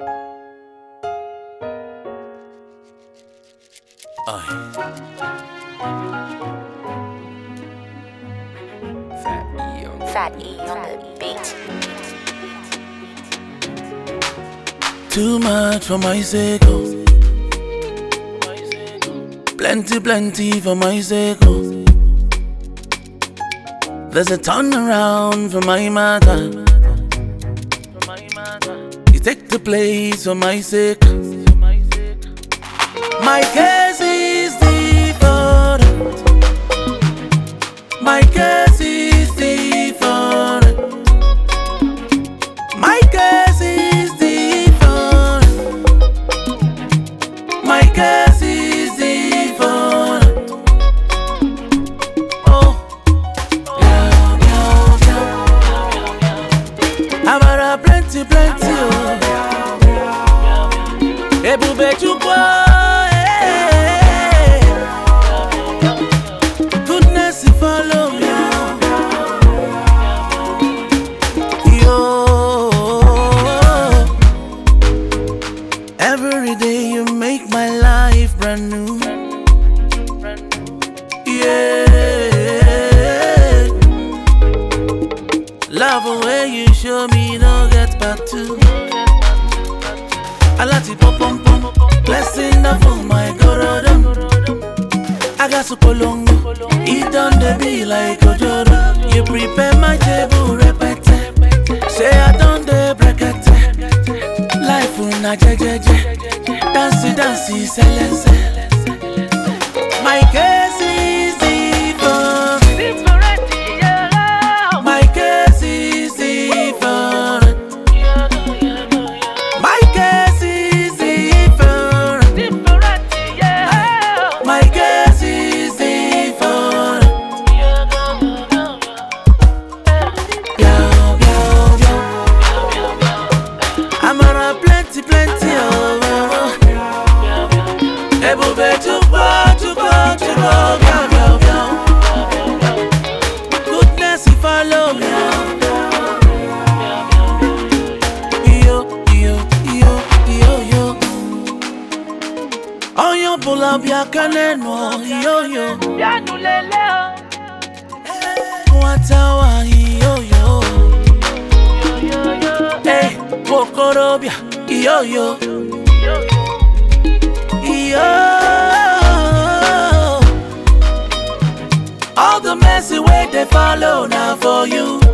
Fat E on the, Fat e on the beat. Too much for my sake. Plenty, plenty for my sake. There's a turnaround around for my matter. You take the place for my sake. My case is different. My case is different. My case is different. My case is different. Oh, yeah, yeah, yeah. Amara plenty, plenty, chukwu, eh. Goodness follow me. Yo, every day you make my life brand new. Yeah, love the way you show me, no get back to. aláti pọ́npọ́npọ́n blessing na fún my gorodom. Agasu polongo e don dey be like ojoro you prepare my table repete. say i don dey brekete? Life na jẹjẹjẹ. Dansi dansi sẹlẹsẹ my girl. Ebube chukwu, chukwu, chukwu, yo, yo, yo. Goodness will follow me, oh. Yo, yo, yo, yo, yo. Onye ọbụla bịa ka n'enu, yo, yo. Nwata nwanyị, yo, they follow now for you.